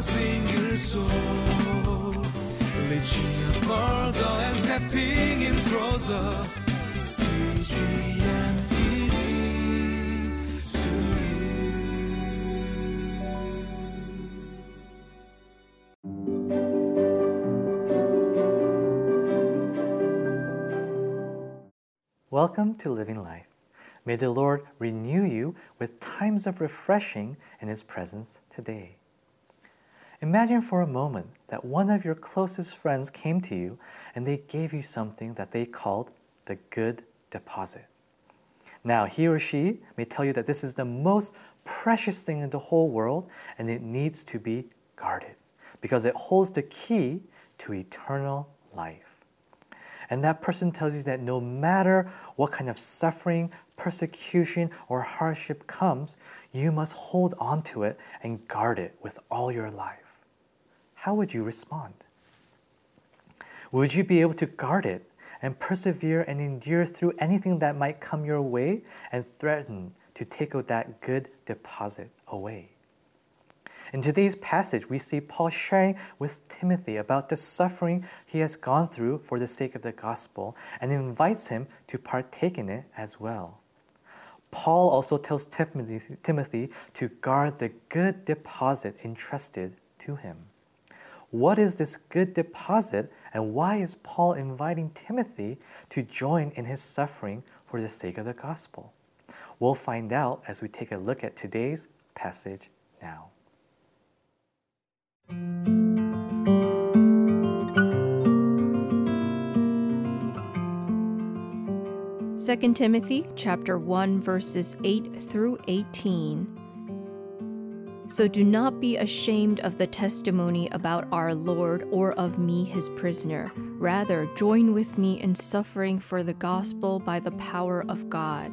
single soul. And stepping in closer. Welcome to Living Life. May the Lord renew you with times of refreshing in His presence today. Imagine for a moment that one of your closest friends came to you and they gave you something that they called the good deposit. Now, he or she may tell you that this is the most precious thing in the whole world and it needs to be guarded because it holds the key to eternal life. And that person tells you that no matter what kind of suffering, persecution, or hardship comes, you must hold on to it and guard it with all your life. How would you respond? Would you be able to guard it and persevere and endure through anything that might come your way and threaten to take that good deposit away? In today's passage, we see Paul sharing with Timothy about the suffering he has gone through for the sake of the gospel and invites him to partake in it as well. Paul also tells Timothy, to guard the good deposit entrusted to him. What is this good deposit, and why is Paul inviting Timothy to join in his suffering for the sake of the gospel? We'll find out as we take a look at today's passage now. 2 Timothy chapter 1 verses 8 through 18. So do not be ashamed of the testimony about our Lord or of me his prisoner. Rather, join with me in suffering for the gospel by the power of God.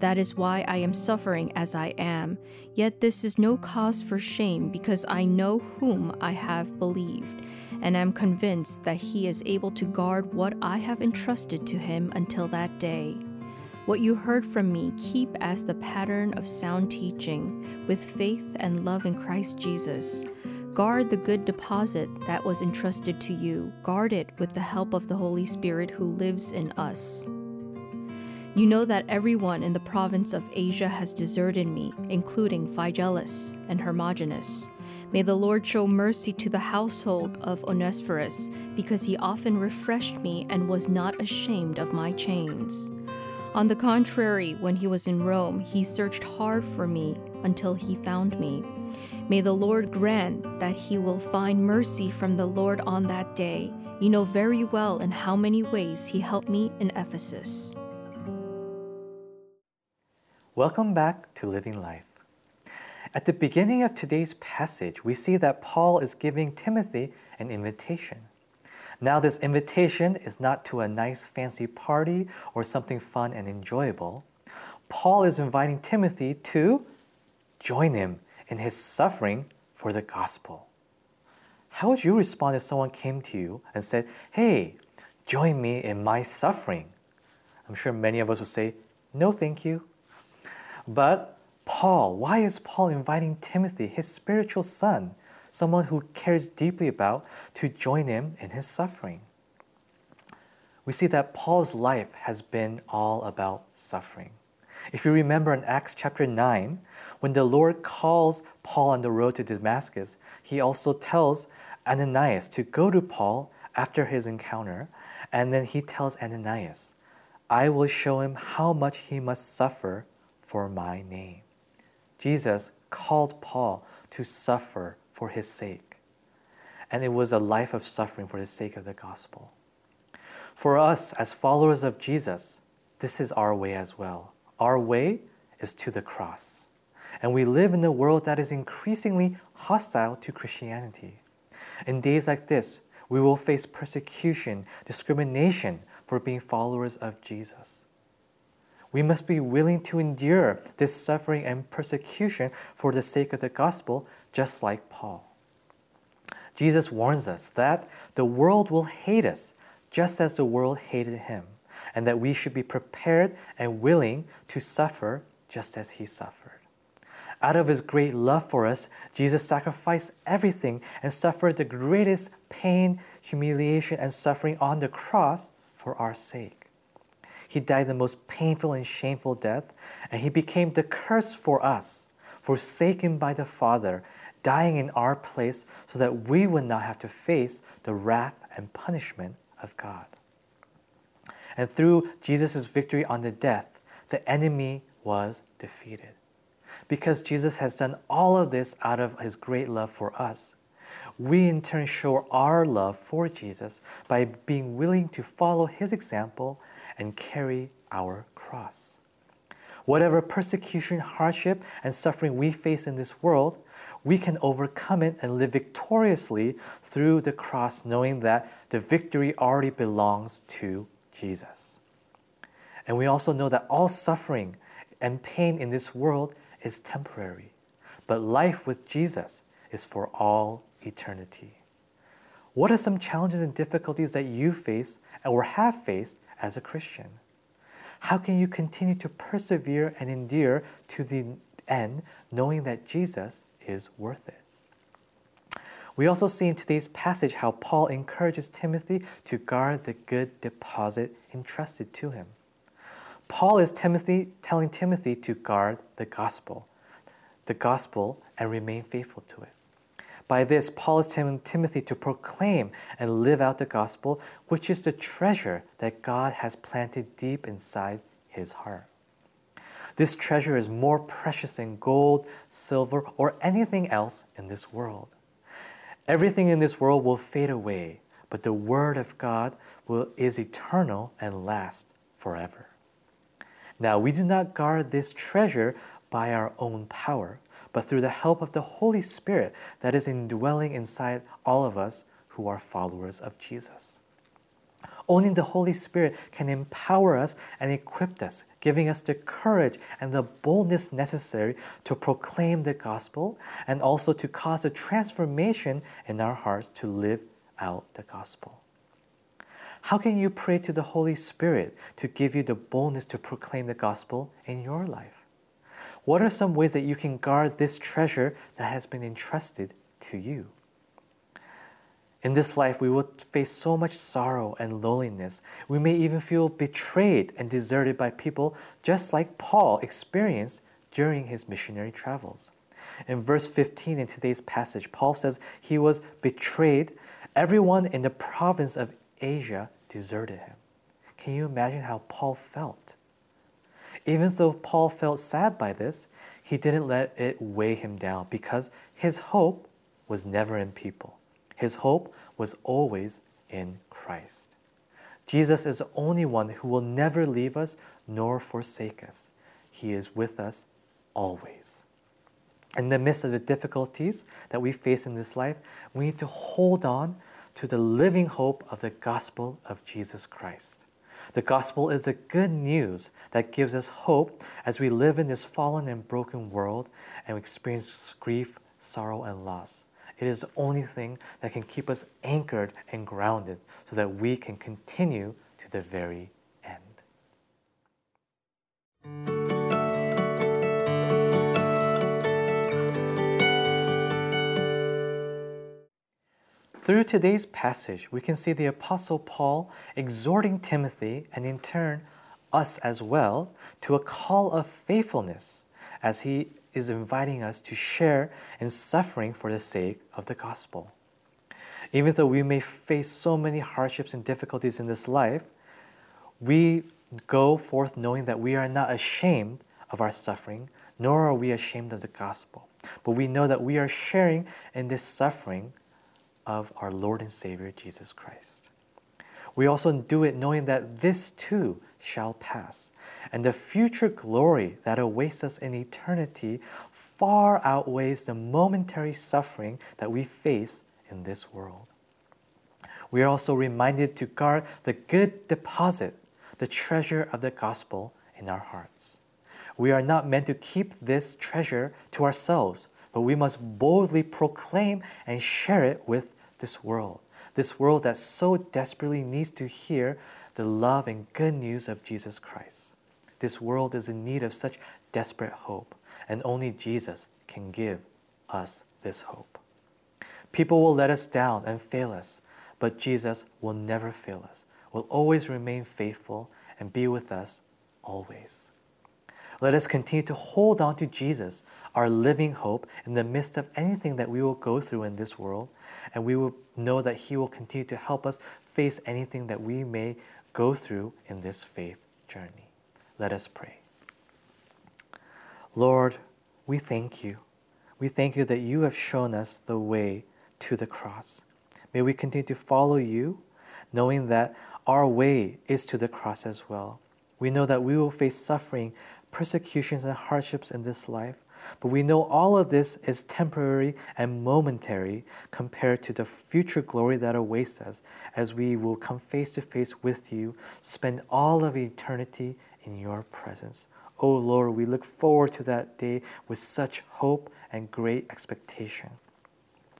That is why I am suffering as I am. Yet this is no cause for shame, because I know whom I have believed and am convinced that he is able to guard what I have entrusted to him until that day. What you heard from me, keep as the pattern of sound teaching, with faith and love in Christ Jesus. Guard the good deposit that was entrusted to you. Guard it with the help of the Holy Spirit who lives in us. You know that everyone in the province of Asia has deserted me, including Phygelus and Hermogenes. May the Lord show mercy to the household of Onesiphorus, because he often refreshed me and was not ashamed of my chains. On the contrary, when he was in Rome, he searched hard for me until he found me. May the Lord grant that he will find mercy from the Lord on that day. You know very well in how many ways he helped me in Ephesus. Welcome back to Living Life. At the beginning of today's passage, we see that Paul is giving Timothy an invitation. Now, this invitation is not to a nice fancy party or something fun and enjoyable. Paul is inviting Timothy to join him in his suffering for the gospel. How would you respond if someone came to you and said, Hey, join me in my suffering? I'm sure many of us would say, No, thank you. But Paul, why is Paul inviting Timothy, his spiritual son, someone who cares deeply about, to join him in his suffering? We see that Paul's life has been all about suffering. If you remember in Acts chapter 9, when the Lord calls Paul on the road to Damascus, he also tells Ananias to go to Paul after his encounter, and then he tells Ananias, I will show him how much he must suffer for my name. Jesus called Paul to suffer for his sake. And it was a life of suffering for the sake of the gospel. For us, as followers of Jesus, this is our way as well. Our way is to the cross. and we live in a world that is increasingly hostile to Christianity. In days like this, we will face persecution, discrimination for being followers of Jesus. We must be willing to endure this suffering and persecution for the sake of the gospel, just like Paul. Jesus warns us that the world will hate us just as the world hated him, and that we should be prepared and willing to suffer just as he suffered. Out of his great love for us, Jesus sacrificed everything and suffered the greatest pain, humiliation, and suffering on the cross for our sake. He died the most painful and shameful death, and he became the curse for us, forsaken by the Father, dying in our place so that we would not have to face the wrath and punishment of God. And through Jesus' victory on the death, the enemy was defeated. Because Jesus has done all of this out of his great love for us, we in turn show our love for Jesus by being willing to follow his example and carry our cross. Whatever persecution, hardship, and suffering we face in this world, we can overcome it and live victoriously through the cross, knowing that the victory already belongs to Jesus. And we also know that all suffering and pain in this world is temporary, but life with Jesus is for all eternity. What are some challenges and difficulties that you face or have faced as a Christian? How can you continue to persevere and endure to the end, knowing that Jesus is worth it? We also see in today's passage how Paul encourages Timothy to guard the good deposit entrusted to him. Paul is Timothy telling Timothy to guard the gospel, the gospel and remain faithful to it. By this, Paul is telling Timothy to proclaim and live out the gospel, which is the treasure that God has planted deep inside his heart. This treasure is more precious than gold, silver, or anything else in this world. Everything in this world will fade away, but the Word of God will, is eternal and lasts forever. Now, we do not guard this treasure by our own power, but through the help of the Holy Spirit that is indwelling inside all of us who are followers of Jesus. Only the Holy Spirit can empower us and equip us, giving us the courage and the boldness necessary to proclaim the gospel and also to cause a transformation in our hearts to live out the gospel. How can you pray to the Holy Spirit to give you the boldness to proclaim the gospel in your life? What are some ways that you can guard this treasure that has been entrusted to you? In this life, we will face so much sorrow and loneliness. We may even feel betrayed and deserted by people, just like Paul experienced during his missionary travels. In verse 15 in today's passage, Paul says he was betrayed. Everyone in the province of Asia deserted him. Can you imagine how Paul felt? Even though Paul felt sad by this, he didn't let it weigh him down because his hope was never in people. His hope was always in Christ. Jesus is the only one who will never leave us nor forsake us. He is with us always. In the midst of the difficulties that we face in this life, we need to hold on to the living hope of the gospel of Jesus Christ. The gospel is the good news that gives us hope as we live in this fallen and broken world and we experience grief, sorrow, and loss. It is the only thing that can keep us anchored and grounded so that we can continue to the very end. Through today's passage, we can see the Apostle Paul exhorting Timothy and in turn us as well to a call of faithfulness as he is inviting us to share in suffering for the sake of the gospel. Even though we may face so many hardships and difficulties in this life, we go forth knowing that we are not ashamed of our suffering, nor are we ashamed of the gospel. But we know that we are sharing in this suffering of our Lord and Savior Jesus Christ. We also do it knowing that this too shall pass, and the future glory that awaits us in eternity far outweighs the momentary suffering that we face in this world. We are also reminded to guard the good deposit, the treasure of the gospel in our hearts. We are not meant to keep this treasure to ourselves, but we must boldly proclaim and share it with this world. This world that so desperately needs to hear the love and good news of Jesus Christ. This world is in need of such desperate hope, and only Jesus can give us this hope. People will let us down and fail us, but Jesus will never fail us, will always remain faithful and be with us always. Let us continue to hold on to Jesus, our living hope, in the midst of anything that we will go through in this world, and we will know that He will continue to help us face anything that we may go through in this faith journey. Let us pray. Lord, we thank you. We thank you that you have shown us the way to the cross. May we continue to follow you, knowing that our way is to the cross as well. We know that we will face suffering, persecutions, and hardships in this life, but we know all of this is temporary and momentary compared to the future glory that awaits us as we will come face to face with you, spend all of eternity in your presence. Oh Lord, we look forward to that day with such hope and great expectation.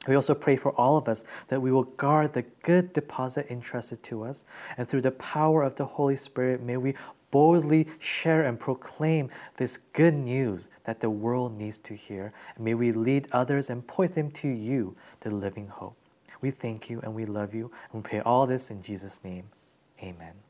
We also pray for all of us that we will guard the good deposit entrusted to us, and through the power of the Holy Spirit, may we boldly share and proclaim this good news that the world needs to hear. And may we lead others and point them to you, the living hope. We thank you and we love you, and we pray all this in Jesus' name. Amen.